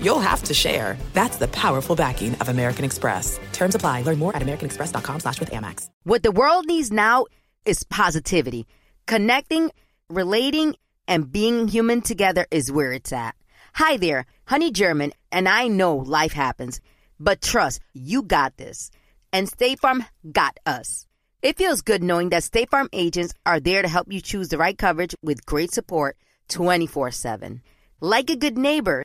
you'll have to share. That's the powerful backing of American Express. Terms apply. Learn more at americanexpress.com slash with Amex. What the world needs now is positivity. Connecting, relating, and being human together is where it's at. Hi there, Honey German, and I know life happens, but trust, you got this. And State Farm got us. It feels good knowing that State Farm agents are there to help you choose the right coverage with great support 24 7. Like a good neighbor,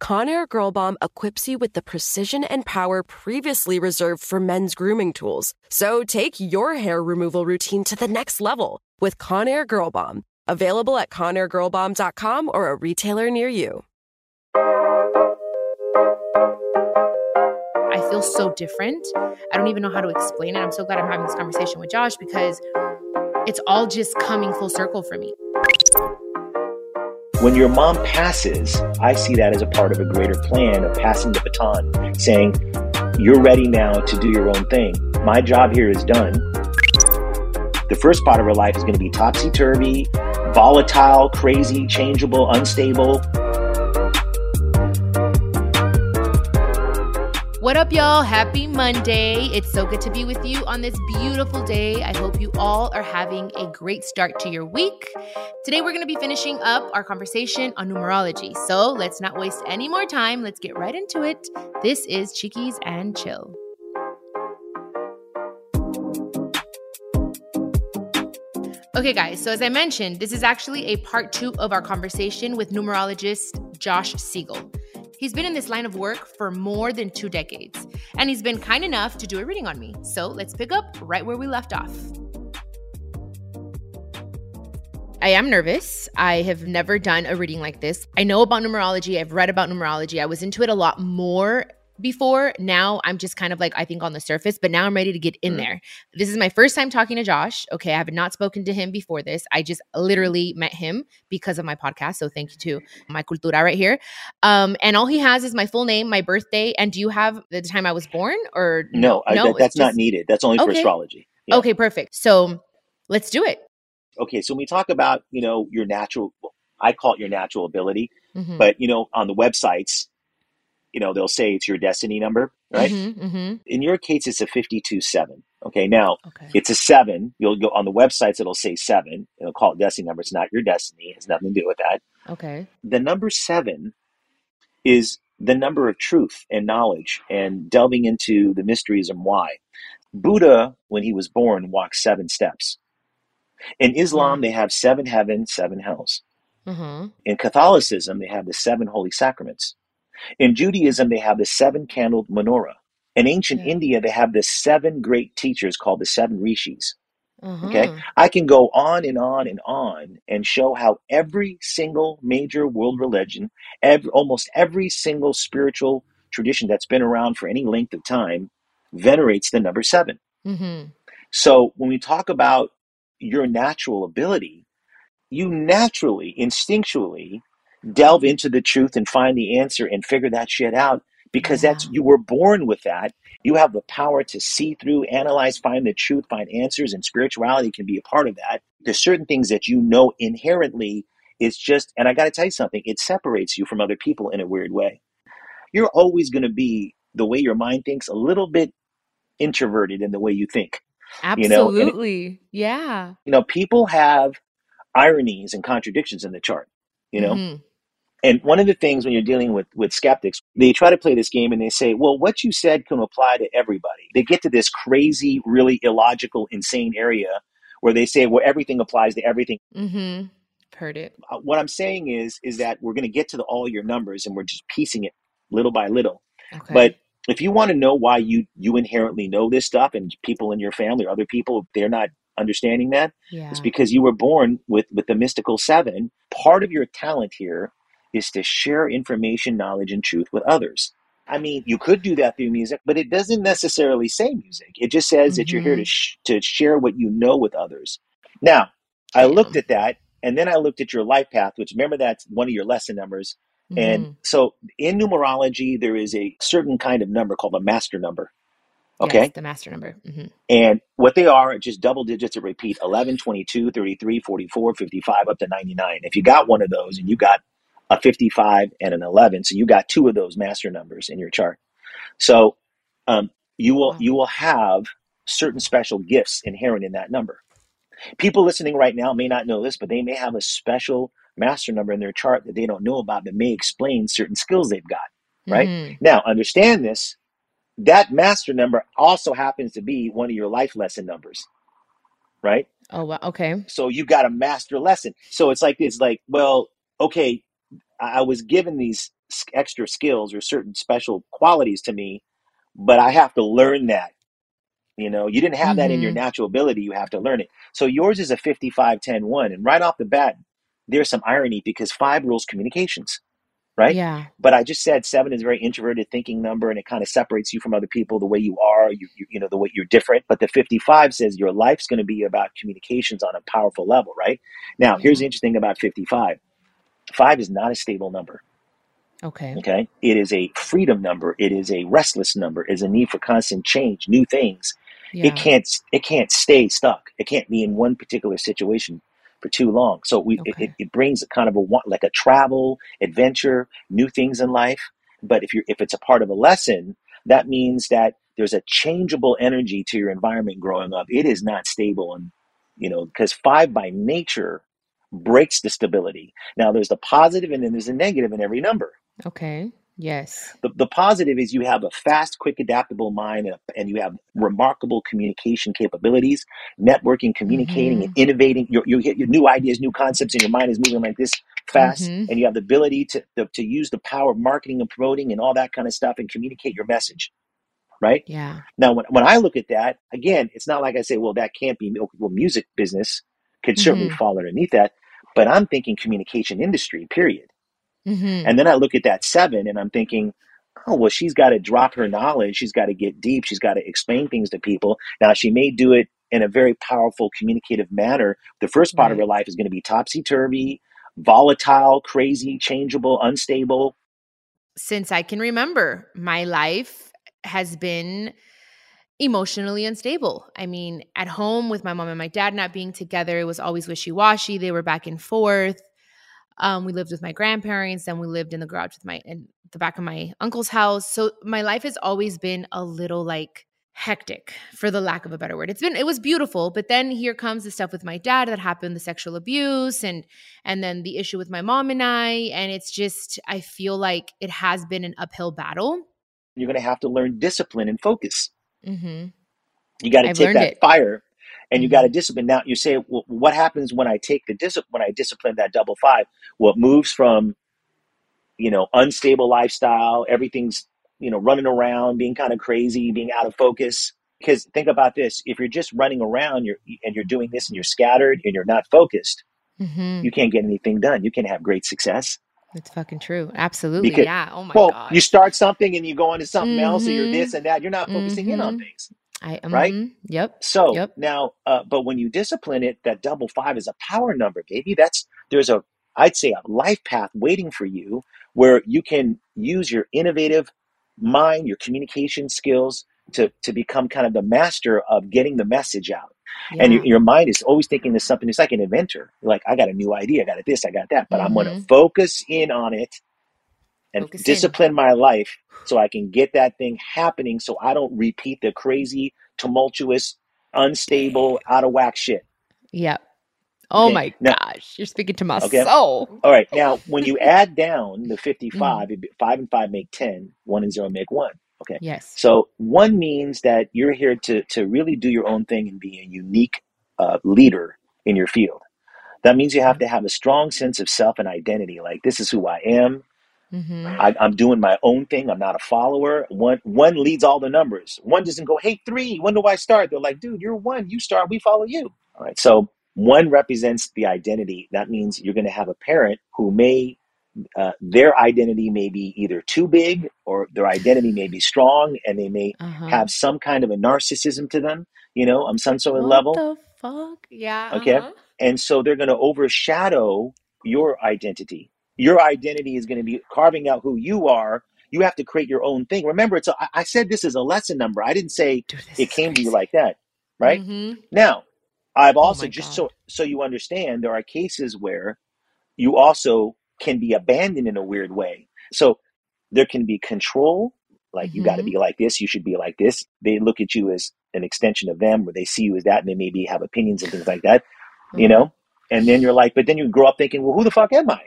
Conair Girl Bomb equips you with the precision and power previously reserved for men's grooming tools. So take your hair removal routine to the next level with Conair Girl Bomb. Available at ConairGirlBomb.com or a retailer near you. I feel so different. I don't even know how to explain it. I'm so glad I'm having this conversation with Josh because it's all just coming full circle for me. When your mom passes, I see that as a part of a greater plan of passing the baton, saying, You're ready now to do your own thing. My job here is done. The first part of her life is going to be topsy turvy, volatile, crazy, changeable, unstable. Up, y'all? Happy Monday. It's so good to be with you on this beautiful day. I hope you all are having a great start to your week. Today, we're going to be finishing up our conversation on numerology. So let's not waste any more time. Let's get right into it. This is Chiquis and Chill. Okay, guys, so as I mentioned, this is actually a part two of our conversation with numerologist Josh Siegel. He's been in this line of work for more than two decades, and he's been kind enough to do a reading on me. So let's pick up right where we left off. I am nervous. I have never done a reading like this. I know about numerology, I've read about numerology. I was into it a lot more before. Now I'm just kind of like, I think on the surface, but now I'm ready to get in mm. there. This is my first time talking to Josh. Okay. I have not spoken to him before this. I just literally met him because of my podcast. So thank you to my cultura right here. Um, and all he has is my full name, my birthday. And do you have the time I was born or no? no, I, that's just... not needed. That's only for astrology. Yeah. Okay. Perfect. So let's do it. Okay. So when we talk about, you know, your natural, I call it your natural ability, mm-hmm. but, you know, on the websites, you know, they'll say it's your destiny number, right? Mm-hmm, mm-hmm. In your case, it's a 52 7. Okay. Now, okay. it's a seven. You'll go on the websites, it'll say seven. It'll call it destiny number. It's not your destiny, it has nothing to do with that. Okay. The number seven is the number of truth and knowledge and delving into the mysteries and why. Buddha, when he was born, walked seven steps. In Islam, mm-hmm. they have seven heavens, seven hells. Mm-hmm. In Catholicism, they have the seven holy sacraments. In Judaism, they have the seven candled menorah. In ancient yeah. India, they have the seven great teachers called the seven rishis. Uh-huh. Okay. I can go on and on and on and show how every single major world religion, every, almost every single spiritual tradition that's been around for any length of time venerates the number 7 mm-hmm. So when we talk about your natural ability, you naturally, instinctually delve into the truth and find the answer and figure that shit out because yeah. that's you were born with that you have the power to see through analyze find the truth find answers and spirituality can be a part of that there's certain things that you know inherently It's just and i got to tell you something it separates you from other people in a weird way you're always going to be the way your mind thinks a little bit introverted in the way you think absolutely you know? it, yeah you know people have ironies and contradictions in the chart you know mm-hmm. And one of the things when you're dealing with, with skeptics, they try to play this game and they say, well, what you said can apply to everybody. They get to this crazy, really illogical, insane area where they say, well, everything applies to everything. Mm-hmm. Heard it. Uh, what I'm saying is, is that we're going to get to the, all your numbers and we're just piecing it little by little. Okay. But if you want to know why you you inherently know this stuff and people in your family or other people they're not understanding that yeah. it's because you were born with with the mystical seven part of your talent here is to share information knowledge and truth with others i mean you could do that through music but it doesn't necessarily say music it just says that you're here to Mhm. sh- to share what you know with others now i looked at that and then i looked at your life path which remember that's one of your lesson numbers and Mhm. so in numerology, there is a certain kind of number called a master number. Okay. Yes, the master number. hmm And what they are are just double digits that repeat 11, 22, 33, 44, 55, up to 99. If you got one of those and you got a 55 and an 11, so you got two of those master numbers in your chart. So um, you will you will have certain special gifts inherent in that number. People listening right now may not know this, but they may have a special master number in their chart that they don't know about that may explain certain skills they've got. Right? Mhm. Now, understand this. That master number also happens to be one of your life lesson numbers, right? Oh, wow. Okay. So you got a master lesson. So it's like it's like, well, okay, I was given these extra skills or certain special qualities to me, but I have to learn that. You know, you didn't have that in your Mhm. natural ability. You have to learn it. So yours is a 55 10 1. And right off the bat, there's some irony because five rules communications, right? Yeah. but I just said seven is a very introverted thinking number, and it kind of separates you from other people the way you are. You, you, you know, the way you're different. But the 55 says your life's going to be about communications on a powerful level, right? Now, here's Yeah. the interesting thing about 55. Five is not a stable number. Okay. Okay, it is a freedom number. It is a restless number. It is a need for constant change, new things. Yeah. It can't. It can't stay stuck. It can't be in one particular situation for too long. So we it, Okay. it, it brings a kind of a wa- like a travel, adventure, new things in life. But if you're if it's a part of a lesson, that means that there's a changeable energy to your environment growing up. It is not stable, and you know because five by nature breaks the stability. Now there's the positive and then there's a negative in every number. Okay. Yes. The, the positive is you have a fast, quick, adaptable mind and, and you have remarkable communication capabilities, networking, communicating, and innovating. You, you get your new ideas, new concepts, and your mind is moving like this fast. Mhm. And you have the ability to, to, to use the power of marketing and promoting and all that kind of stuff and communicate your message. Right Yeah. now, when, when I look at that, again, it's not like I say, well, that can't be, well, music business could certainly Mhm. fall underneath that. But I'm thinking communication industry, period. hmm And then I look at that seven and I'm thinking, oh, well, she's got to drop her knowledge. She's got to get deep. She's got to explain things to people. Now, she may do it in a very powerful, communicative manner. The first part of her life is going to be topsy turvy, volatile, crazy, changeable, unstable. Since I can remember, my life has been emotionally unstable. I mean, at home with my mom and my dad not being together, it was always wishy washy. They were back and forth. Um, we lived with my grandparents, then we lived in the garage with my in the back of my uncle's house. So my life has always been a little like hectic, for the lack of a better word. It's been it was beautiful, but then here comes the stuff with my dad that happened, the sexual abuse, and and then the issue with my mom and I, and it's just I feel like it has been an uphill battle. You're going to have to learn discipline and focus. Mm-hmm. You got to take that it. fire and you got to discipline. Now, you say, well, what happens when I take the discipline, when I discipline that double five? Well, it moves from, you know, unstable lifestyle, everything's, you know, running around, being kind of crazy, being out of focus. Because think about this if you're just running around you're, and you're doing this and you're scattered and you're not focused, Mm-hmm. you can't get anything done. You can't have great success. It's fucking true. Absolutely. Because- yeah. Oh my well, god. you start something and you go on to something else, or you're this and that. You're not focusing in on Mhm. things. I right? mhm. Yep. So Yep. now, uh, but when you discipline it, that double five is a power number, baby. That's there's a I'd say a life path waiting for you where you can use your innovative mind, your communication skills to to become kind of the master of getting the message out. And your, your mind is always thinking of something. It's like an inventor. Like I got a new idea, I got this, I got that, but I'm going to focus in on it and Focus in. discipline my life so I can get that thing happening so I don't repeat the crazy, tumultuous, unstable, out of whack shit. Yep. Oh Okay, my now- gosh. You're speaking to my Okay. soul. All right. Now, when you add down the Mm. 55, it'd be- five and five make 10, one and zero make one. Okay. Yes. So one means that you're here to, to really do your own thing and be a unique uh, leader in your field. That means you have to have a strong sense of self and identity. Like this is who I am. Mm-hmm. I, I'm doing my own thing. I'm not a follower. One one leads all the numbers. One doesn't go, hey three, when do I start? They're like, dude, you're one. You start. We follow you. All right. So one represents the identity. That means you're going to have a parent who may uh, their identity may be either too big or their identity may be strong, and they may Uh-huh. have some kind of a narcissism to them. You know, sort of what level. the fuck? Yeah. Okay. uh-huh. And so they're going to overshadow your identity. Your identity is going to be carving out who you are. You have to create your own thing. Remember, it's a, I said this is a lesson number. I didn't say Dude, it came to you like that, right? Mhm. Now, I've also my just God. so so you understand there are cases where you also can be abandoned in a weird way. So there can be control, like you got to be like this, you should be like this. They look at you as an extension of them, or they see you as that, and they maybe have opinions and things like that, you Mhm. know. And then you're like, but then you grow up thinking, well, who the fuck am I?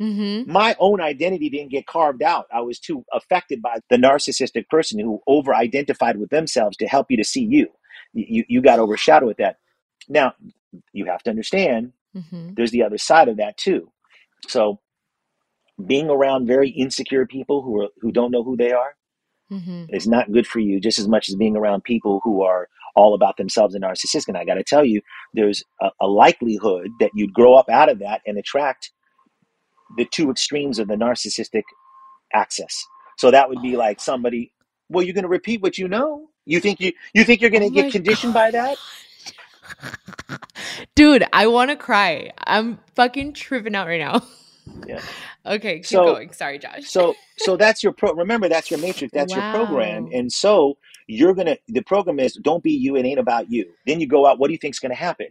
Mhm. My own identity didn't get carved out. I was too affected by the narcissistic person who over identified with themselves to help you to see you. You, you got overshadowed with that. Now, you have to understand Mhm. there's the other side of that too. So, being around very insecure people who are who don't know who they are Mhm. is not good for you just as much as being around people who are all about themselves and narcissistic. And I got to tell you, there's a, a likelihood that you'd grow up out of that and attract the two extremes of the narcissistic axis. So that would be like somebody. Well, you're going to repeat what you know. You think you you think you're going to Oh get conditioned by that? Dude, I want to cry. I'm fucking tripping out right now. Yeah. Okay, keep So- going. Sorry, Josh. So so that's your pro. Remember, that's your matrix. That's your program. And so you're gonna. The program is don't be you. It ain't about you. Then you go out. What do you think's going to happen?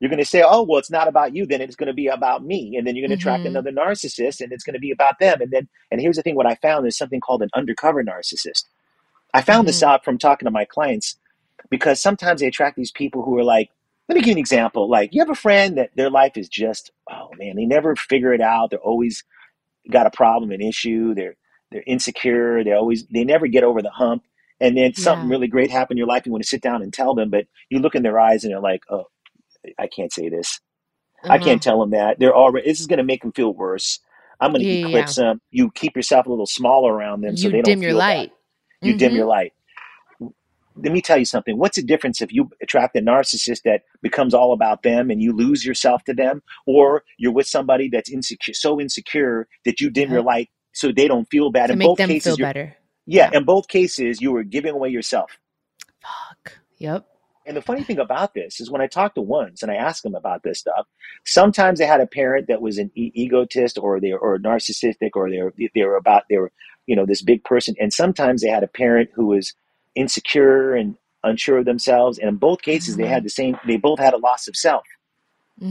You're going to say, oh well, it's not about you. Then it's going to be about me. And then you're going to attract another narcissist, and it's going to be about them. And then and here's the thing. What I found is something called an undercover narcissist. I found this Mhm. out from talking to my clients because sometimes they attract these people who are like. Let me give you an example. Like, you have a friend that their life is just, oh man, they never figure it out. They're always got a problem, an issue. They're they're insecure. They always they never get over the hump. And then something Yeah. really great happened in your life. You want to sit down and tell them, but you look in their eyes and they're like, "Oh, I can't say this. I Uh-huh. can't tell them that. They're already. This is going to make them feel worse. I'm going to Yeah, yeah, eclipse them. You keep yourself a little smaller around them, so you they don't dim your light. You dim Mhm. your light. Let me tell you something. What's the difference if you attract a narcissist that becomes all about them and you lose yourself to them, or you're with somebody that's insecure, so insecure that you dim your Yep. light so they don't feel bad. to in make both them cases, feel better. yeah, Yeah. in both cases, you were giving away yourself. Fuck. Yep. And the funny thing about this is when I talk to ones and I ask them about this stuff, sometimes they had a parent that was an e- egotist or they or narcissistic or they were, they were about they were you know this big person, and sometimes they had a parent who was insecure and unsure of themselves. And in both cases, they Mhm. had the same. They both had a loss of self,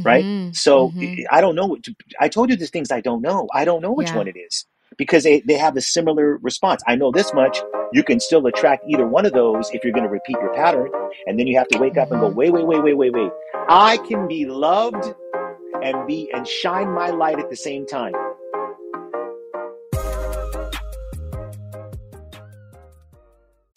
right? Mhm. So Mhm. I don't know. What to, I told you there's things I don't know. I don't know which Yeah. one it is because they, they have a similar response. I know this much. You can still attract either one of those if you're going to repeat your pattern. And then you have to wake up and go, Mhm. wait, wait, wait, wait, wait, wait. I can be loved and be and shine my light at the same time.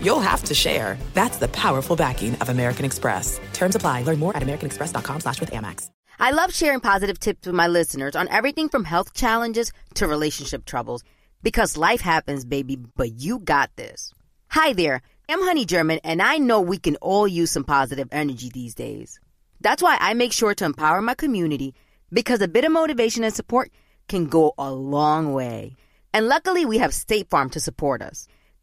you'll have to share. That's the powerful backing of American Express. Terms apply. Learn more at americanexpress.com slash with Amex. I love sharing positive tips with my listeners on everything from health challenges to relationship troubles because life happens, baby, but you got this. Hi there, I'm Honey German, and I know we can all use some positive energy these days. That's why I make sure to empower my community because a bit of motivation and support can go a long way. And luckily, we have State Farm to support us.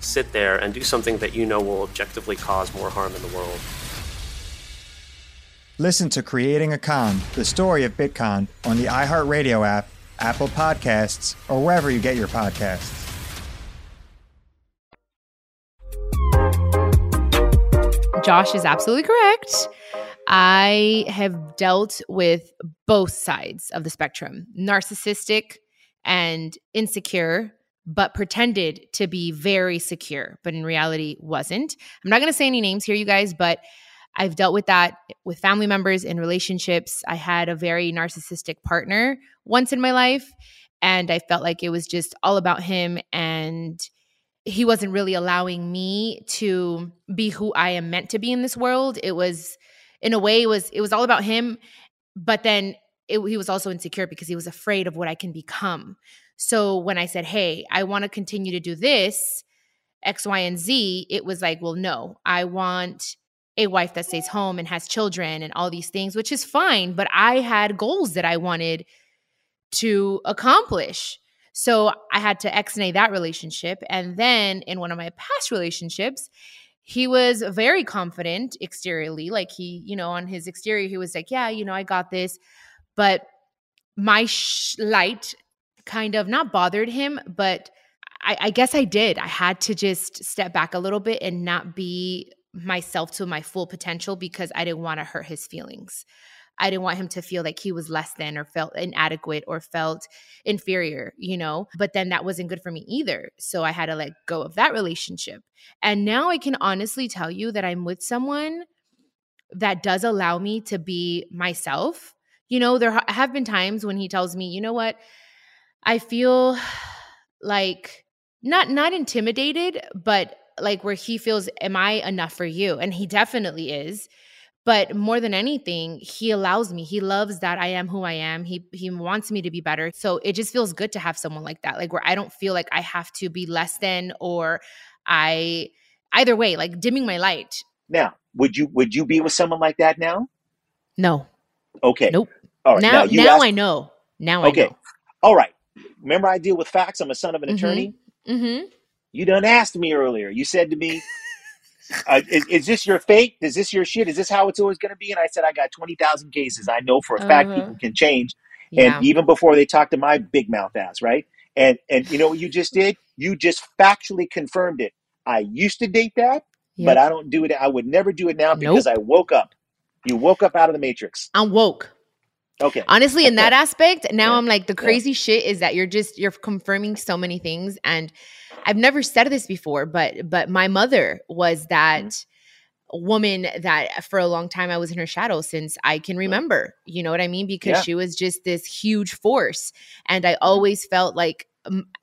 sit there and do something that you know will objectively cause more harm in the world? Listen to Creating a Con, the story of Bitcoin, on the iHeartRadio app Apple Podcasts, or wherever you get your podcasts. Josh is absolutely correct. I have dealt with both sides of the spectrum narcissistic and insecure, but pretended to be very secure, but in reality wasn't. I'm not going to say any names here, you guys, but I've dealt with that with family members in relationships. I had a very narcissistic partner once in my life, and I felt like it was just all about him and he wasn't really allowing me to be who I am meant to be in this world. It was in a way it was it was all about him, but then it, he was also insecure because he was afraid of what I can become. So when I said, "Hey, I want to continue to do this X, Y, and Z," it was like, "Well, no. I want a wife that stays home and has children and all these things, which is fine. But I had goals that I wanted to accomplish. So I had to ex-nay that relationship. And then in one of my past relationships, he was very confident exteriorly. Like he, you know, on his exterior, he was like, yeah, you know, I got this. But my sh- light kind of not bothered him, but I, I guess I did. I had to just step back a little bit and not be myself to my full potential because I didn't want to hurt his feelings. I didn't want him to feel like he was less than or felt inadequate or felt inferior, you know? But then that wasn't good for me either. So I had to let go of that relationship. And now I can honestly tell you that I'm with someone that does allow me to be myself. You know, there have been times when he tells me, you know what? I feel like not not intimidated, but like where he feels, Am I enough for you? And he definitely is. But more than anything, he allows me. He loves that I am who I am. He he wants me to be better. So it just feels good to have someone like that. Like where I don't feel like I have to be less than or I either way, like dimming my light. Now, would you would you be with someone like that now? No. Okay. Nope. All right. Now, now, now asked, I know. Now okay. I know. All right. Remember, I deal with facts. I'm a son of an mm-hmm. attorney. Mm-hmm. You done asked me earlier. You said to me, uh, is, is, this your fate? Is this your shit? Is this how it's always going to be? And I said, I got 20,000 cases. I know for a fact uh-huh. people can change. Yeah. And even before they talk to my big mouth ass, right? And and you know what you just did? You just factually confirmed it. I used to date that, yep. but I don't do it. I would never do it now because nope. I woke up. You woke up out of the matrix. I'm woke. Okay. Honestly, in that aspect, now yeah. I'm like the crazy yeah. shit is that you're just you're confirming so many things and I've never said this before, but but my mother was that mm-hmm. woman that for a long time I was in her shadow since I can remember. You know what I mean? Because yeah. she was just this huge force, and I always felt like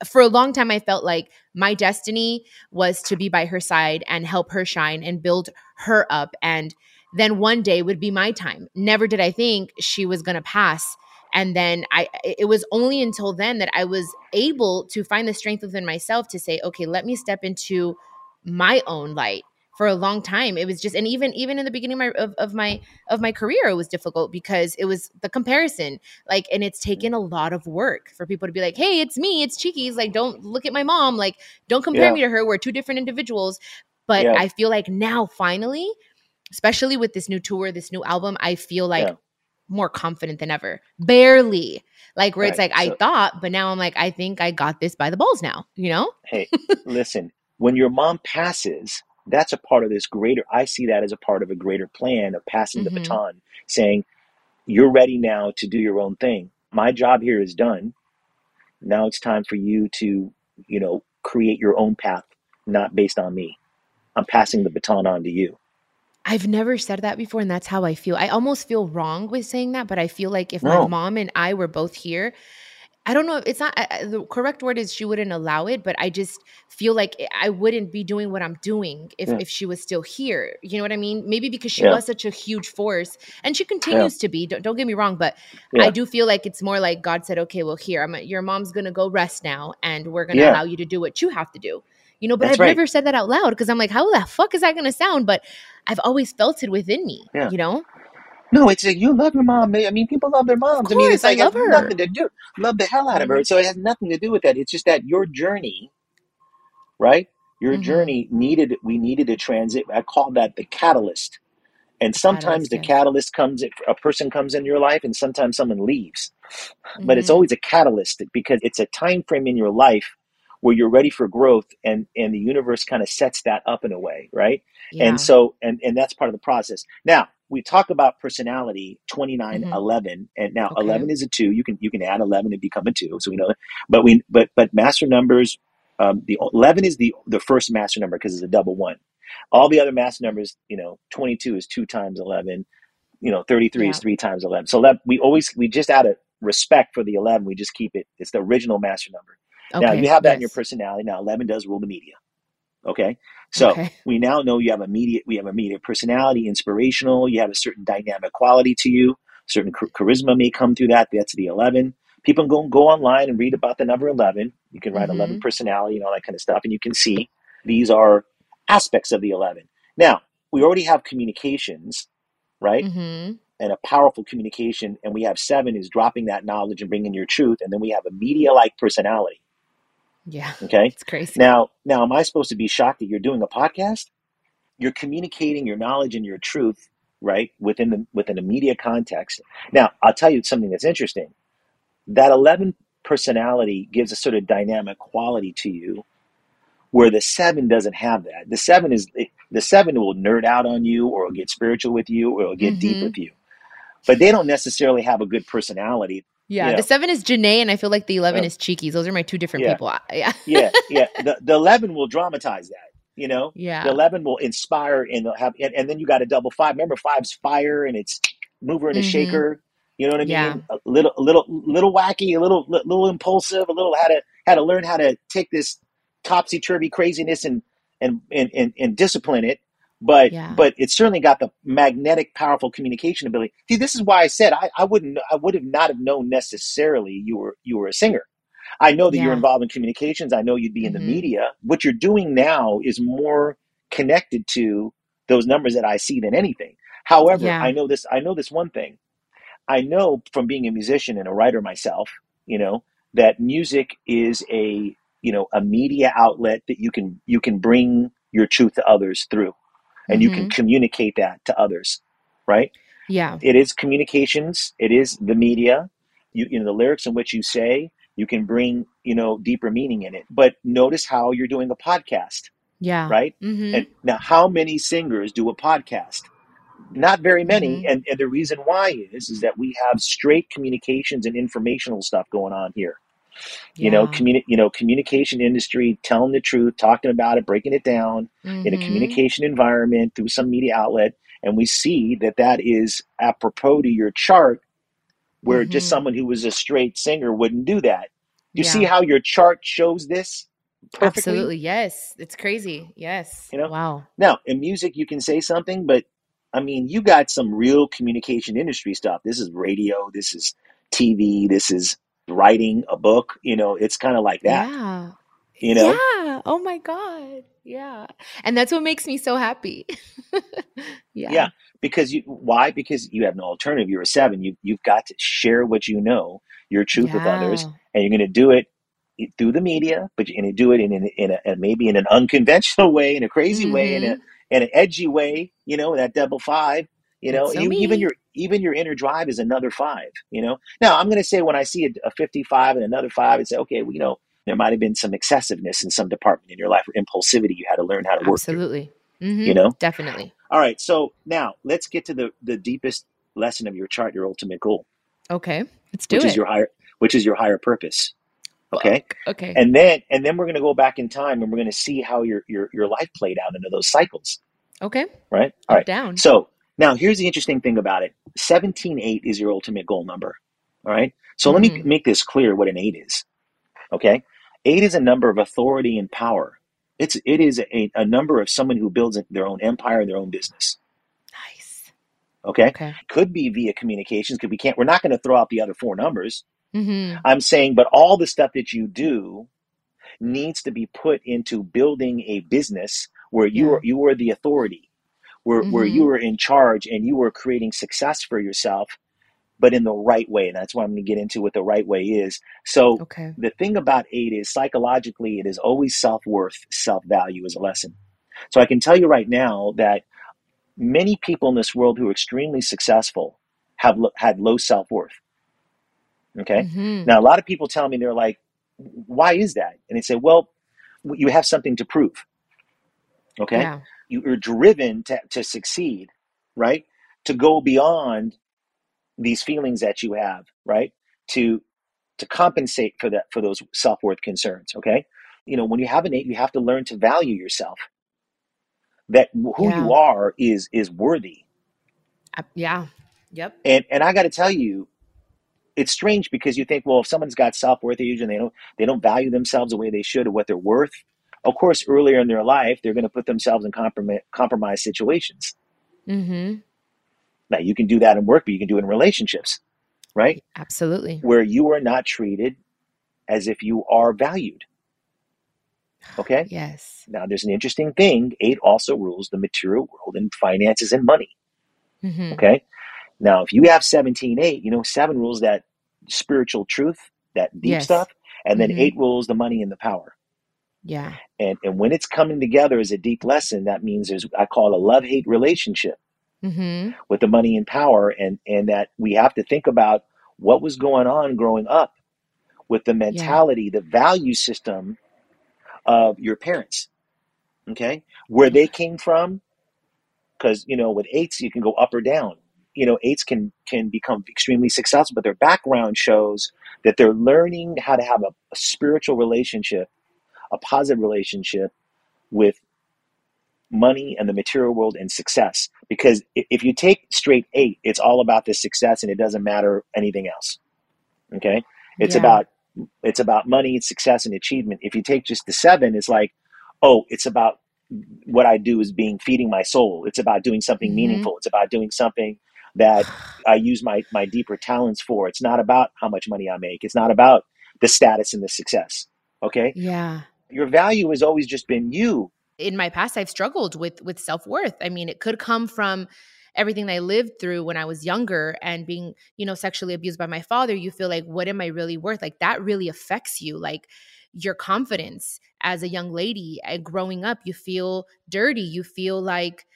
for a long time I felt like my destiny was to be by her side and help her shine and build her up and then one day would be my time. Never did I think she was going to pass. And then i it was only until then that i was able to find the strength within myself to say okay let me step into my own light. For a long time it was just and even even in the beginning of my of, of, my of my career it was difficult because it was the comparison. Like and it's mm-hmm. taken a lot of work for people to be like hey it's me it's Chiquis like don't look at my mom. Like don't compare yeah. me to her. We're two different individuals. But yeah. i feel like now finally especially with this new tour this new album i feel like yeah more confident than ever. Barely. Like where right. it's like so, I thought, but now I'm like, I think I got this by the balls now, you know? hey, listen, when your mom passes, that's a part of this greater i see that as a part of a greater plan of passing Mhm. the baton saying you're ready now to do your own thing my job here is done now it's time for you to you know create your own path not based on me i'm passing the baton on to you I've never said that before, and that's how I feel. I almost feel wrong with saying that, but I feel like if my mom and I were both here, I don't know. It's not I- the correct word is she wouldn't allow it, but I just feel like I wouldn't be doing what I'm doing if, Yeah. if she was still here. You know what I mean? Maybe because she Yeah. was such a huge force, and she continues to be. Don't, don't get me wrong, but Yeah. I do feel like it's more like God said, "Okay, well, here, I'm. Your mom's gonna go rest now, and we're gonna Yeah. allow you to do what you have to do." You know, but That's I've right. never said that out loud because I'm like, how the fuck is that gonna sound? But I've always felt it within me. Yeah. You know? No, it's like you love your mom. I mean, people love their moms. I mean, it's course, I like it nothing to do. Love the hell out of her. So it has nothing to do with that. It's just that your journey, right? Your Mhm. journey needed. We needed a transit. I call that the catalyst. And sometimes Catalyst, the yes. catalyst comes. A person comes in your life, and sometimes someone leaves. But it's Mhm. always a catalyst because it's a time frame in your life where you're ready for growth, and and the universe kind of sets that up in a way, right? Yeah. And so, and, and that's part of the process. Now, we talk about personality 29, Mhm. 11, and now Okay. 11 is a two. You can, you can add 11 and become a two. So we know that, but we, but, but master numbers, um, the 11 is the, the first master number because it's a double one. All the other master numbers, you know, 22 is two times 11, you know, 33 is three times 11. So that we always, we just out of respect for the 11, we just keep it. It's the original master number. Now you have that in your personality. Now 11 does rule the media. Okay. So Okay. we now know you have a immediate, we have a immediate personality, inspirational. You have a certain dynamic quality to you. Certain char- charisma may come through that. That's the 11. People go, go online and read about the number 11. You can write 11 Mhm. personality and all that kind of stuff. And you can see these are aspects of the 11. Now, we already have communications, right? Mm-hmm. and a powerful communication. And we have seven is dropping that knowledge and bringing your truth. And then we have a media like personality. Yeah. Okay. It's crazy. Now, now, am I supposed to be shocked that you're doing a podcast? You're communicating your knowledge and your truth, right, within the within a media context. Now, I'll tell you something that's interesting. That eleven personality gives a sort of dynamic quality to you, where the seven doesn't have that. The seven is the seven will nerd out on you, or it'll get spiritual with you, or it'll get deep Mhm. with you. But they don't necessarily have a good personality. Yeah. know. The seven is Janae, and I feel like the 11 Yeah. is Chiquis. Those are my two different Yeah. people. I- Yeah. yeah, yeah. The the eleven will dramatize that. You know, Yeah. the eleven will inspire and they'll have, and, and then you got a double five. Remember, five's fire and it's mover and a Mhm. shaker. You know what I mean? Yeah. A little, a little, little wacky, a little, little impulsive, a little how to how to learn how to take this topsy turvy craziness and and and and, and discipline it. But Yeah. but it's certainly got the magnetic, powerful communication ability. See, this is why I said I, I wouldn't I would have not have known necessarily you were you were a singer. I know that you're involved in communications. I know you'd be in the Mhm. media. What you're doing now is more connected to those numbers that I see than anything. However, Yeah. I know this. I know this one thing. I know from being a musician and a writer myself, you know, that music is a you know a media outlet that you can you can bring your truth to others through, and you can Mhm. communicate that to others, right? Yeah. It is communications. It is the media. You, you know, the lyrics in which you say, you can bring, you know, deeper meaning in it. But notice how you're doing a podcast, Yeah. right? Mm-hmm. And now, how many singers do a podcast? Not very many. Mhm. And, and the reason why is, is that we have straight communications and informational stuff going on here. You know, communi- you know, communication industry, telling the truth, talking about it, breaking it down in a Mhm. communication environment through some media outlet and we see that that is apropos to your chart where just Mhm. someone who was a straight singer wouldn't do that you see how your chart shows this perfectly Absolutely. Yes. It's crazy. Yes. You know? Wow. now in music you can say something but i mean you got some real communication industry stuff this is radio this is tv this is writing a book you know it's kind of like that Yeah. you know Yeah. Oh my God. Yeah. And that's what makes me so happy. yeah. Yeah, because you why? Because you have no alternative. You're a seven. You you've got to share what you know, your truth with others, and you're going to do it through the media, but you're going to do it in in, in a, and maybe in an unconventional way, in a crazy way, in a mm-hmm. in an edgy way. You know that double five. You know, so even your even your inner drive is another five. You know. Now I'm going to say when I see a, a 55 and another five, and say, okay, well, you know, there might have been some excessiveness in some department in your life or impulsivity you had to learn how to work Absolutely. Mhm, You know? definitely. All right. So now let's get to the the deepest lesson of your chart, your ultimate goal, Okay, let's do which it. is your higher which is your higher purpose. Okay. okay. And then and then we're going to go back in time and we're going to see how your your your life played out into those cycles, okay. right? All right. down. So now here's the interesting thing about it. 178 is your ultimate goal number. All right. So let me Mhm. make this clear what an 8 is. Okay? 8 is a number of authority and power. It's it is a, a number of someone who builds their own empire, their own business. Nice. Okay? Okay. Could be via communications because we can't we're not going to throw out the other four numbers. hmm I'm saying, but all the stuff that you do needs to be put into building a business where you Yeah. are you are the authority, where where Mhm. you were in charge and you were creating success for yourself, but in the right way. And that's what I'm going to get into what the right way is. So Okay. the thing about eight is psychologically, it is always self worth, self value is a lesson. So I can tell you right now that many people in this world who are extremely successful have lo- had low self worth. Okay. Mhm. Now, a lot of people tell me, they're like, why is that? And they say, well, you have something to prove. Okay. Yeah. You are driven to, to succeed, right? To go beyond these feelings that you have, right? To to compensate for that for those self-worth concerns. Okay. You know, when you have an eight, you have to learn to value yourself. That who Yeah. you are is is worthy. Uh, yeah. Yep. And and I got to tell you, it's strange because you think, well, if someone's got self worth issues and they don't they don't value themselves the way they should or what they're worth, of course, earlier in their life they're going to put themselves in compromise compromised situations. hmm Now you can do that in work, but you can do it in relationships, right? Absolutely. Where you are not treated as if you are valued. Okay. Yes. Now there's an interesting thing. Eight also rules the material world and finances and money. hmm Okay. Now, if you have 17, 8, you know, seven rules that spiritual truth, that deep Yes. stuff, and then Mhm. eight rules the money and the power. Yeah. And and when it's coming together as a deep lesson, that means there's I call it a love hate relationship hmm with the money and power, and and that we have to think about what was going on growing up with the mentality, the value system of your parents. Okay, where they came from, because you know with eights you can go up or down you know eights can can become extremely successful but their background shows that they're learning how to have a, a spiritual relationship a positive relationship with money and the material world and success because if you take straight eight it's all about the success and it doesn't matter anything else okay it's Yeah. about it's about money success and achievement if you take just the seven it's like oh it's about what I do is being feeding my soul. It's about doing something Mhm. meaningful. It's about doing something that I use my my deeper talents for. It's not about how much money I make. It's not about the status and the success. Okay? Yeah. Your value has always just been you. in my past I've struggled with with self-worth. I mean, it could come from everything I lived through when I was younger and being, you know, sexually abused by my father, you feel like what am I really worth? Like that really affects you. Like your confidence as a young lady and growing up, you feel dirty, you feel like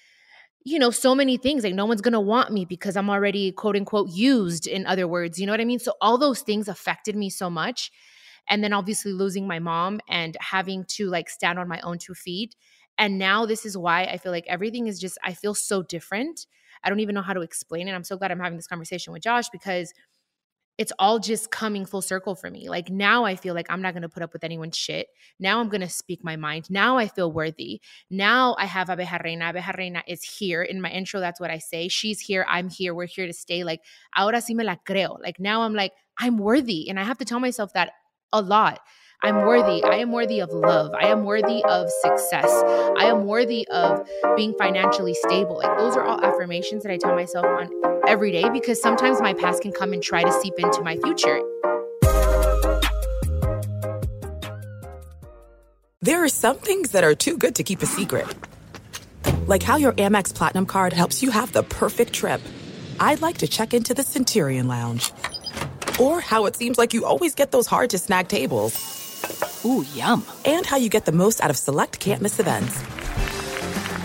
you know, so many things like no one's to want me because I'm already quote unquote used in other words, you know what I mean? So all those things affected me so much and then obviously losing my mom and having to like stand on my own two feet. And now this is why i feel like everything is just i feel so different. I don't even know how to explain it. I'm so glad i'm having this conversation with josh because it's all just coming full circle for me. Like now i feel like i'm not going to put up with anyone's shit. Now i'm going to speak my mind. Now i feel worthy. Now i have abeja reina. Abeja reina is here in my intro. That's what i say. She's here. I'm here. We're here to stay. Like ahora sí me la creo. Like now i'm like i'm worthy. And i have to tell myself that a lot. I'm worthy. I am worthy of love. I am worthy of success. I am worthy of being financially stable. Like those are all affirmations that I tell myself on every day because sometimes my past can come and try to seep into my future. There are some things that are too good to keep a secret. Like how your Amex Platinum card helps you have the perfect trip. I'd like to check into the Centurion Lounge. Or how it seems like you always get those hard to snag tables. Ooh, yum. And how you get the most out of select can't miss events.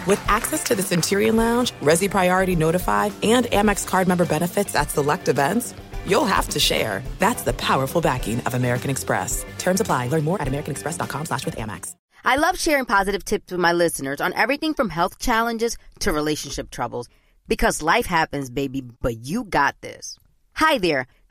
With access to the Centurion Lounge, Resy Priority Notified, and Amex card member benefits at select events, you'll have to share. That's the powerful backing of American Express. Terms apply. Learn more at americanexpress.com slash with Amex. I love sharing positive tips with my listeners on everything from health challenges to relationship troubles because life happens, baby, but you got this. Hi there,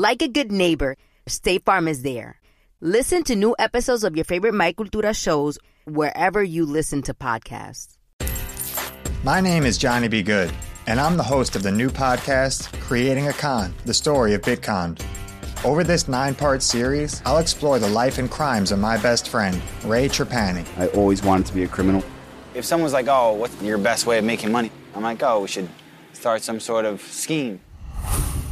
Like a good neighbor, State Farm is there. Listen to new episodes of your favorite My Cultura shows wherever you listen to podcasts. My name is Johnny B. Good, and I'm the host of the new podcast, Creating a Con, the story of Bitcon. Over this nine part series, I'll explore the life and crimes of my best friend, Ray Trapani. I always wanted to be a criminal. If someone's like, oh, what's your best way of making money? I'm like, oh, we should start some sort of scheme.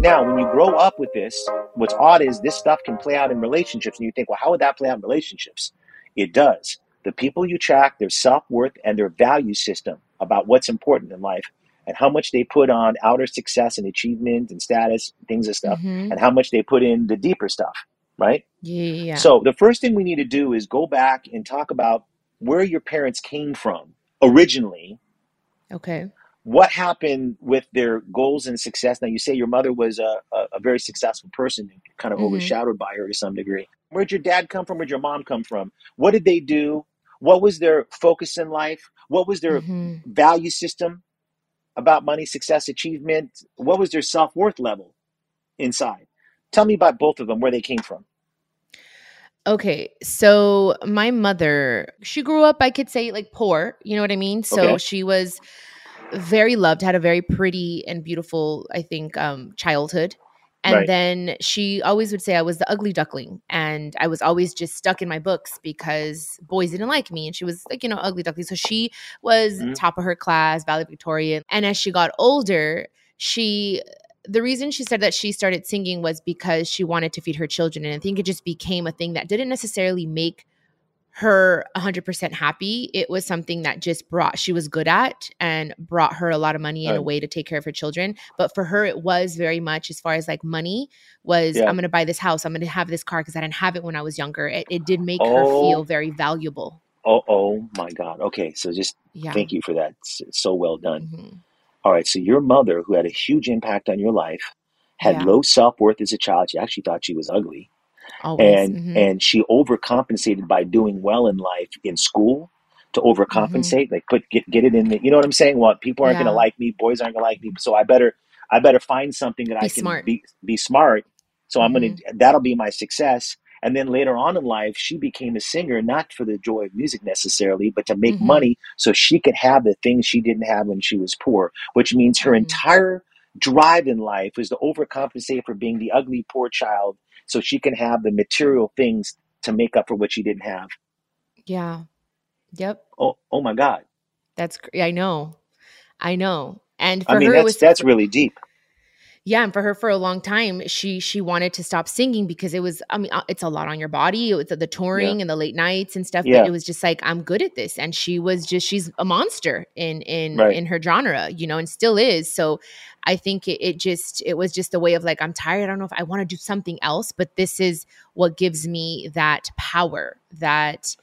Now, when you grow up with this, what's odd is this stuff can play out in relationships, and you think, well, how would that play out in relationships? It does. The people you track, their self worth and their value system about what's important in life and how much they put on outer success and achievement and status, things and stuff, mm-hmm. and how much they put in the deeper stuff, right? Yeah. So the first thing we need to do is go back and talk about where your parents came from originally. Okay. What happened with their goals and success? Now, you say your mother was a, a, a very successful person, kind of mm-hmm. overshadowed by her to some degree. Where'd your dad come from? Where'd your mom come from? What did they do? What was their focus in life? What was their mm-hmm. value system about money, success, achievement? What was their self worth level inside? Tell me about both of them, where they came from. Okay, so my mother, she grew up, I could say, like poor. You know what I mean? So okay. she was very loved, had a very pretty and beautiful, I think, um, childhood. And right. then she always would say I was the ugly duckling. And I was always just stuck in my books because boys didn't like me. And she was like, you know, ugly duckling. So she was mm-hmm. top of her class, valedictorian. And as she got older, she the reason she said that she started singing was because she wanted to feed her children. And I think it just became a thing that didn't necessarily make her 100% happy. It was something that just brought, she was good at and brought her a lot of money in a way to take care of her children. But for her, it was very much as far as like money was, yeah. I'm going to buy this house, I'm going to have this car because I didn't have it when I was younger. It, it did make oh. her feel very valuable. Oh, oh my God. Okay. So just yeah. thank you for that. It's so well done. Mm-hmm. All right, so your mother, who had a huge impact on your life, had yeah. low self worth as a child. She actually thought she was ugly, Always. and mm-hmm. and she overcompensated by doing well in life in school to overcompensate. Mm-hmm. Like put get get it in the. You know what I'm saying? Well, people aren't yeah. going to like me. Boys aren't going to like me. So I better I better find something that be I can smart. be be smart. So mm-hmm. I'm gonna that'll be my success. And then later on in life, she became a singer, not for the joy of music necessarily, but to make mm-hmm. money so she could have the things she didn't have when she was poor, which means her mm-hmm. entire drive in life was to overcompensate for being the ugly, poor child so she can have the material things to make up for what she didn't have. Yeah. Yep. Oh, oh my God. That's, I know. I know. And for I mean, her, that's, was, that's really deep yeah and for her for a long time she she wanted to stop singing because it was i mean uh, it's a lot on your body it was the touring yeah. and the late nights and stuff yeah. but it was just like i'm good at this and she was just she's a monster in in right. in her genre you know and still is so i think it, it just it was just a way of like i'm tired i don't know if i want to do something else but this is what gives me that power that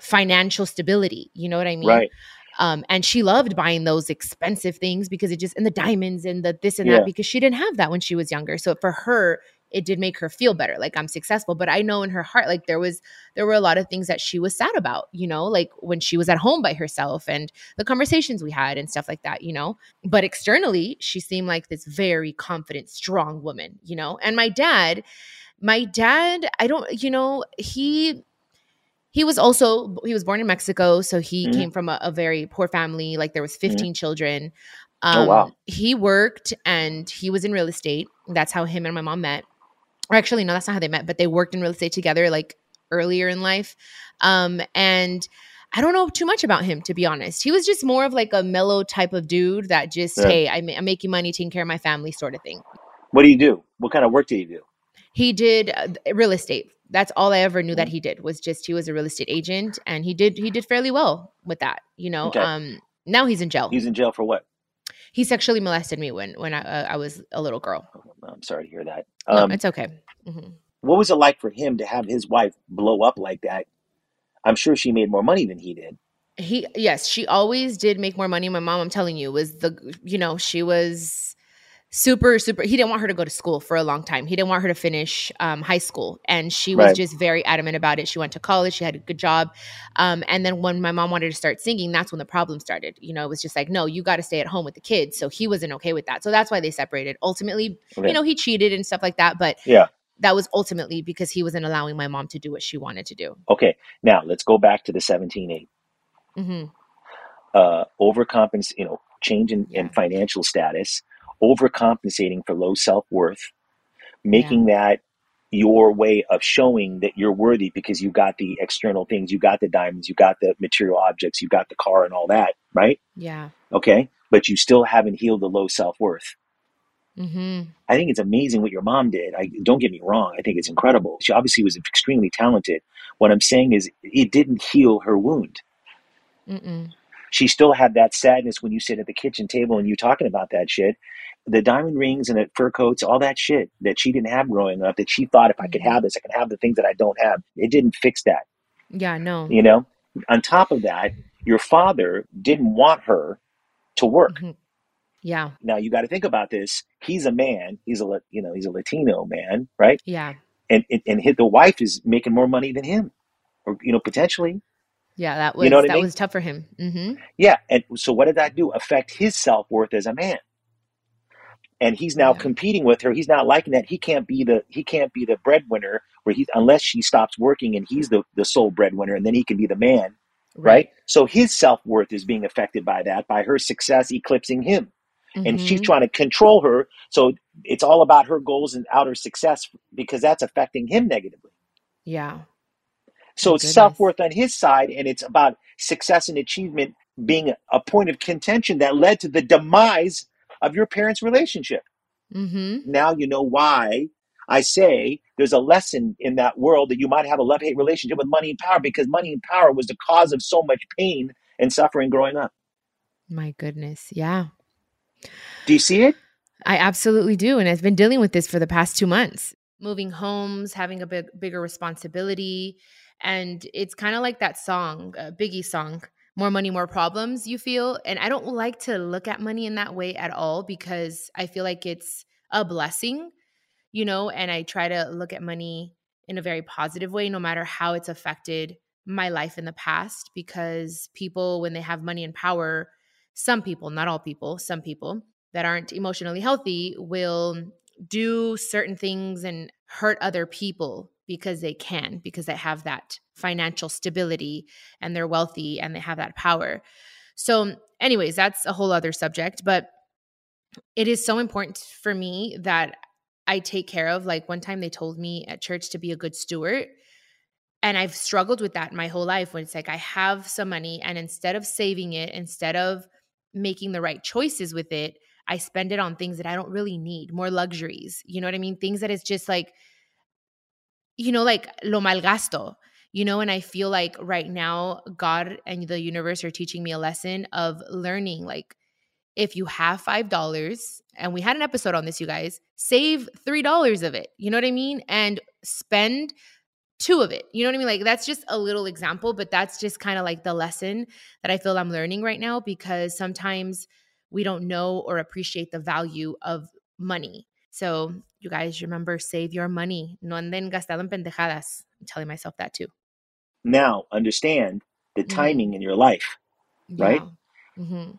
financial stability you know what i mean right Um, and she loved buying those expensive things because it just and the diamonds and the this and Yeah. that because she didn't have that when she was younger. So for her, it did make her feel better, like I'm successful. But I know in her heart, like there was there were a lot of things that she was sad about, you know, like when she was at home by herself and the conversations we had and stuff like that, you know. But externally, she seemed like this very confident, strong woman, you know. And my dad, my dad, I don't, you know, he he was also he was born in Mexico, so he Mhm. came from a, a very poor family. Like there was 15 children. Oh, Um, wow. He worked and he was in real estate. That's how him and my mom met. Or actually, no, that's not how they met, but they worked in real estate together like earlier in life. Um, and I don't know too much about him, to be honest. He was just more of like a mellow type of dude that just, Yeah. hey, I'm, I'm making money, taking care of my family, sort of thing. What do you do? What kind of work do you do? He did uh, real estate. That's all I ever knew Mm-hmm. that he did was just he was a real estate agent, and he did he did fairly well with that. You know, Okay. um, now he's in jail. He's in jail for what? he sexually molested me when when I uh, I was a little girl. I'm sorry to hear that. No, Um, it's okay. Mm-hmm. what was it like for him to have his wife blow up like that? I'm sure she made more money than he did. He yes, she always did make more money. My mom, I'm telling you, was the you know she was super super. He didn't want her to go to school for a long time. He didn't want her to finish um, high school, and she was Right. just very adamant about it. She went to college. She had a good job, um, and then when my mom wanted to start singing, that's when the problem started. You know, it was just like, no, you got to stay at home with the kids. So he wasn't okay with that. So that's why they separated. Ultimately, Okay. you know, he cheated and stuff like that, but Yeah. that was ultimately because he wasn't allowing my mom to do what she wanted to do. Okay. Now let's go back to the 17.8. hmm Uh, overcompens, you know, change in, in financial status, overcompensating for low self worth, making that your way of showing that you're worthy because you got the external things, you got the diamonds, you got the material objects, you got the car and all that, right? Yeah. Okay. But you still haven't healed the low self worth. Mm-hmm. I think it's amazing what your mom did. I don't get me wrong. I think it's incredible. She obviously was extremely talented. What I'm saying is it didn't heal her wound. Mm-mm. She still had that sadness when you sit at the kitchen table and you talking about that shit. The diamond rings and the fur coats, all that shit that she didn't have growing up that she thought if I could have this, I could have the things that I don't have. It didn't fix that. Yeah. No. You know? On top of that, your father didn't want her to work. Mhm. Yeah. Now you got to think about this. He's a man. He's a you know he's a Latino man, right? Yeah. And and, and his, the wife is making more money than him, or you know potentially. Yeah. That was You know what I that mean? was tough for him. Mm-hmm. Yeah. And so what did that do? Affect his self worth as a man. And he's now competing with her. He's not liking that. He can't be the he can't be the breadwinner where he unless she stops working and he's the the sole breadwinner, and then he can be the man, right? So his self worth is being affected by that, by her success eclipsing him. and she's Mhm. trying to control her. So it's all about her goals and outer success because that's affecting him negatively. Yeah. So My it's self worth on his side, and it's about success and achievement being a point of contention that led to the demise of your parents' relationship. Mm-hmm. Now you know why I say there's a lesson in that world that you might have a love hate relationship with money and power because money and power was the cause of so much pain and suffering growing up. My goodness. Yeah. Do you see it? I absolutely do. And I've been dealing with this for the past two months. Moving homes, having a big, bigger responsibility. And it's kind of like that song, uh, Biggie song, More Money, More Problems, you feel. And I don't like to look at money in that way at all because I feel like it's a blessing, you know, and I try to look at money in a very positive way, no matter how it's affected my life in the past. Because people, when they have money and power, some people, not all people, some people that aren't emotionally healthy will do certain things and hurt other people because they can, because they have that financial stability and they're wealthy and they have that power. So, anyways, that's a whole other subject, but it is so important for me that I take care of. Like one time they told me at church to be a good steward. And I've struggled with that my whole life when it's like I have some money and instead of saving it, instead of making the right choices with it, I spend it on things that I don't really need, more luxuries. You know what I mean? Things that it's just like, you know, like lo malgasto, you know, and I feel like right now, God and the universe are teaching me a lesson of learning like, if you have $5, and we had an episode on this, you guys, save $3 of it. You know what I mean? And spend two of it. You know what I mean? Like that's just a little example, but that's just kind of like the lesson that I feel I'm learning right now because sometimes we don't know or appreciate the value of money. So you guys remember, save your money. No anden gastado en pendejadas. I'm telling myself that too. Now, understand the Mm-hmm. timing in your life, right? hmm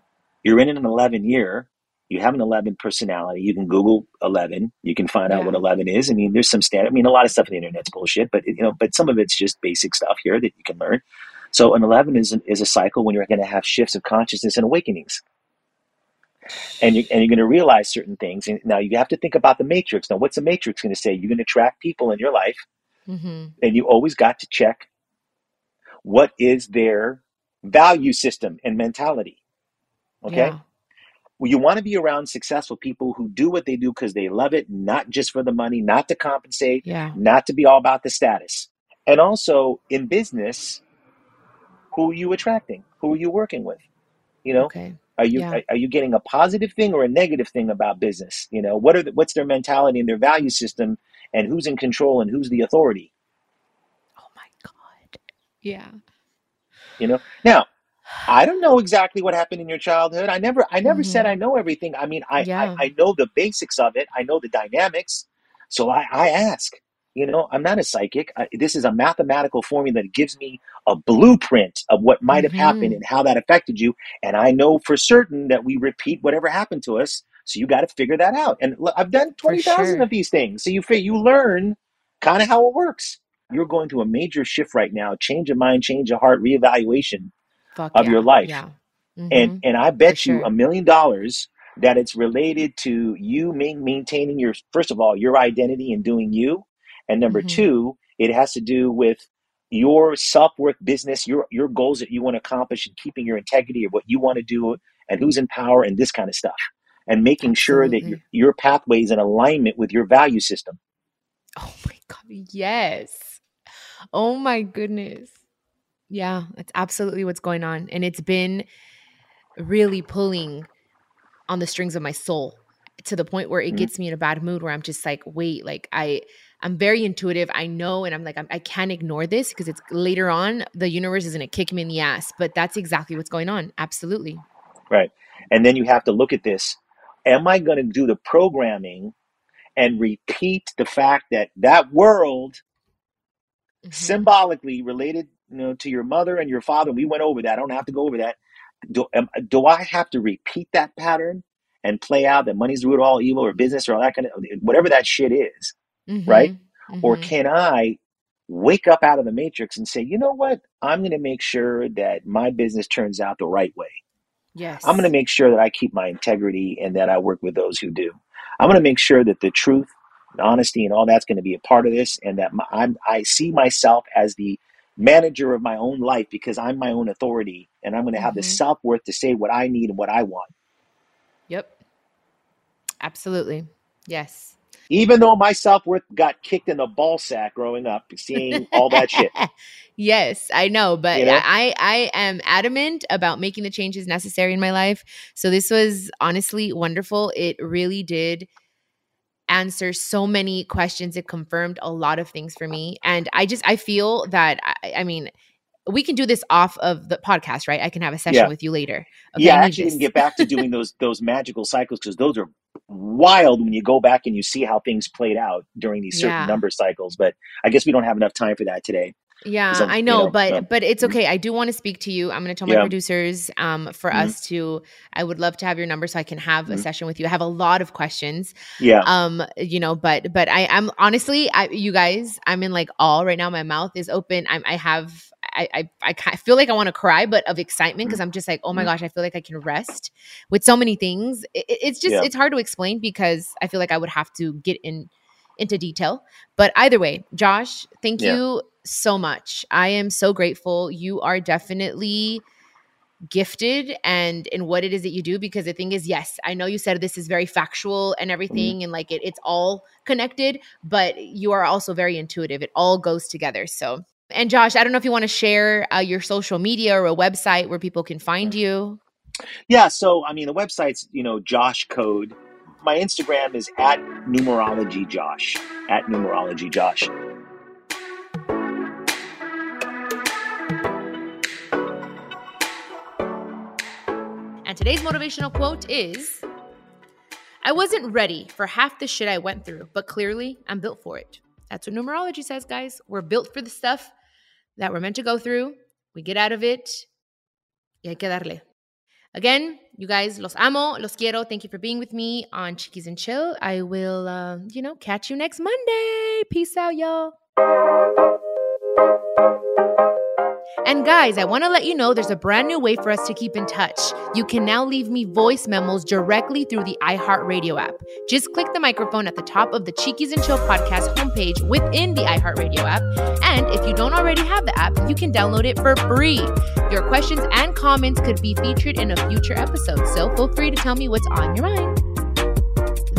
You're in an 11 year. You have an 11 personality. You can Google 11. You can find out what 11 is. I mean, there's some standard. I mean, a lot of stuff on the internet's bullshit, but you know, but some of it's just basic stuff here that you can learn. So, an 11 is is a cycle when you're going to have shifts of consciousness and awakenings, and you and you're going to realize certain things. And now you have to think about the matrix. Now, what's the matrix going to say? You're going to attract people in your life, hmm and you always got to check what is their value system and mentality. Okay. Yeah. Well, you want to be around successful people who do what they do because they love it, not just for the money, not to compensate, Yeah. not to be all about the status. And also in business, who are you attracting? Who are you working with? You know, Okay. Are you Yeah. are, are you getting a positive thing or a negative thing about business? You know, what are the, what's their mentality and their value system, and who's in control and who's the authority? Oh my God. Yeah. You know, now I don't know exactly what happened in your childhood. I never, I never said Mhm. I know everything. I mean, I, Yeah. I, I know the basics of it. I know the dynamics. So I, I ask. You know, I'm not a psychic. I, this is a mathematical formula that gives me a blueprint of what might have happened Mhm. and how that affected you. And I know for certain that we repeat whatever happened to us. So you got to figure that out. And look, I've done twenty thousand sure. of these things. So you you learn kind of how it works. You're going through a major shift right now. Change of mind, change of heart, reevaluation Fuck of yeah. your life Yeah. and hmm and I bet you a million dollars that it's related to you main, maintaining your first of all your identity and doing you, and number hmm two, it has to do with your self worth, business, your your goals that you want to accomplish, and keeping your integrity of what you want to do, and who's in power, and this kind of stuff, and making sure that your your pathway is in alignment with your value system. Oh my God. Yes. Oh my goodness. Yeah, that's absolutely what's going on. And it's been really pulling on the strings of my soul to the point where it Mhm. gets me in a bad mood where I'm just like, wait, like I I'm very intuitive. I know and I'm like I'm, I can't ignore this because it's later on the universe is going to kick me in the ass, but that's exactly what's going on. Absolutely. Right. And then you have to look at this. Am I going to do the programming and repeat the fact that that world Mhm. symbolically related you know to your mother and your father we went over that i don't have to go over that do, am, do i have to repeat that pattern and play out that money's the root of all evil or business or all that kind of whatever that shit is right Mhm. or Mhm. can i wake up out of the matrix and say you know what i'm going to make sure that my business turns out the right way Yes. I'm going to make sure that I keep my integrity and that I work with those who do. I'm going to make sure that the truth, and honesty, and all that's going to be a part of this, and that my, I'm, I see myself as the manager of my own life because I'm my own authority, and I'm going to have the Mhm. self worth to say what I need and what I want, Yep. Absolutely. Yes. Even though my self worth got kicked in the ball sack growing up, seeing all that shit. yes, I know, but You know? I I am adamant about making the changes necessary in my life. So this was honestly wonderful. It really did answer so many questions. It confirmed a lot of things for me, and I just I feel that I, I mean. We can do this off of the podcast, right? I can have a session Yeah. with you later. yeah, I actually didn't get back to doing those those magical cycles because those are wild when you go back and you see how things played out during these certain Yeah. number cycles. But I guess we don't have enough time for that today. Yeah, I you know, know, but but it's Mhm. okay. I do want to speak to you. I'm going to tell my Yeah. producers um, for Mhm. us to. I would love to have your number so I can have a Mhm. session with you. I have a lot of questions. Yeah. Um, you know, but but I I'm honestly, I you guys, I'm in like all right now. My mouth is open. I'm I have. I, I, I feel like I want to cry, but of excitement because I'm just like, oh my Mhm. gosh, I feel like I can rest with so many things. It, it- it's just, Yeah. it's hard to explain because I feel like I would have to get in into detail. But either way, Josh, thank Yeah. you so much. I am so grateful. You are definitely gifted and in what it is that you do because the thing is yes i know you said this is very factual and everything and like it, it's all connected but you are also very intuitive it all goes together so and Josh, I don't know if you want to share uh, your social media or a website where people can find you. Yeah, so I mean, the website's you know Josh Code. My Instagram is at Numerology Josh. At Numerology Josh. And today's motivational quote is I wasn't ready for half the shit I went through, but clearly I'm built for it. That's what numerology says, guys. We're built for the stuff that we're meant to go through. We get out of it. Y hay que darle. Again, you guys, los amo, los quiero. Thank you for being with me on Chiquis and Chill. I will, uh, you know, catch you next Monday. Peace out, y'all. And guys, I want to let you know there's a brand new way for us to keep in touch. You can now leave me voice memos directly through the iHeartRadio app. Just click the microphone at the top of the Chiquis and Chill podcast homepage within the iHeartRadio app. And if you don't already have the app, you can download it for free. Your questions and comments could be featured in a future episode, so feel free to tell me what's on your mind.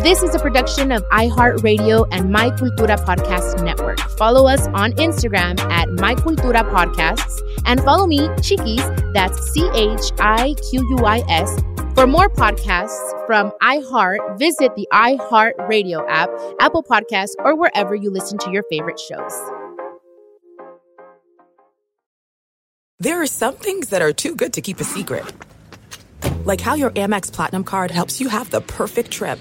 This is a production of iHeartRadio and My Cultura Podcast Network. Follow us on Instagram at My Cultura Podcasts and follow me, Chiquis, that's C H I Q U I S. For more podcasts from iHeart, visit the iHeartRadio app, Apple Podcasts, or wherever you listen to your favorite shows. There are some things that are too good to keep a secret. Like how your Amex Platinum card helps you have the perfect trip.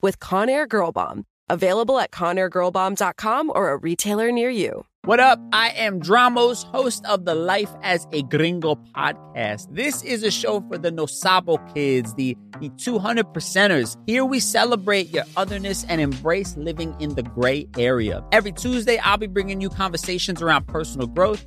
with Conair Girl Bomb. Available at ConairGirlBomb.com or a retailer near you. What up? I am Dramos, host of the Life as a Gringo podcast. This is a show for the No Sabo kids, the, the 200 percenters. Here we celebrate your otherness and embrace living in the gray area. Every Tuesday, I'll be bringing you conversations around personal growth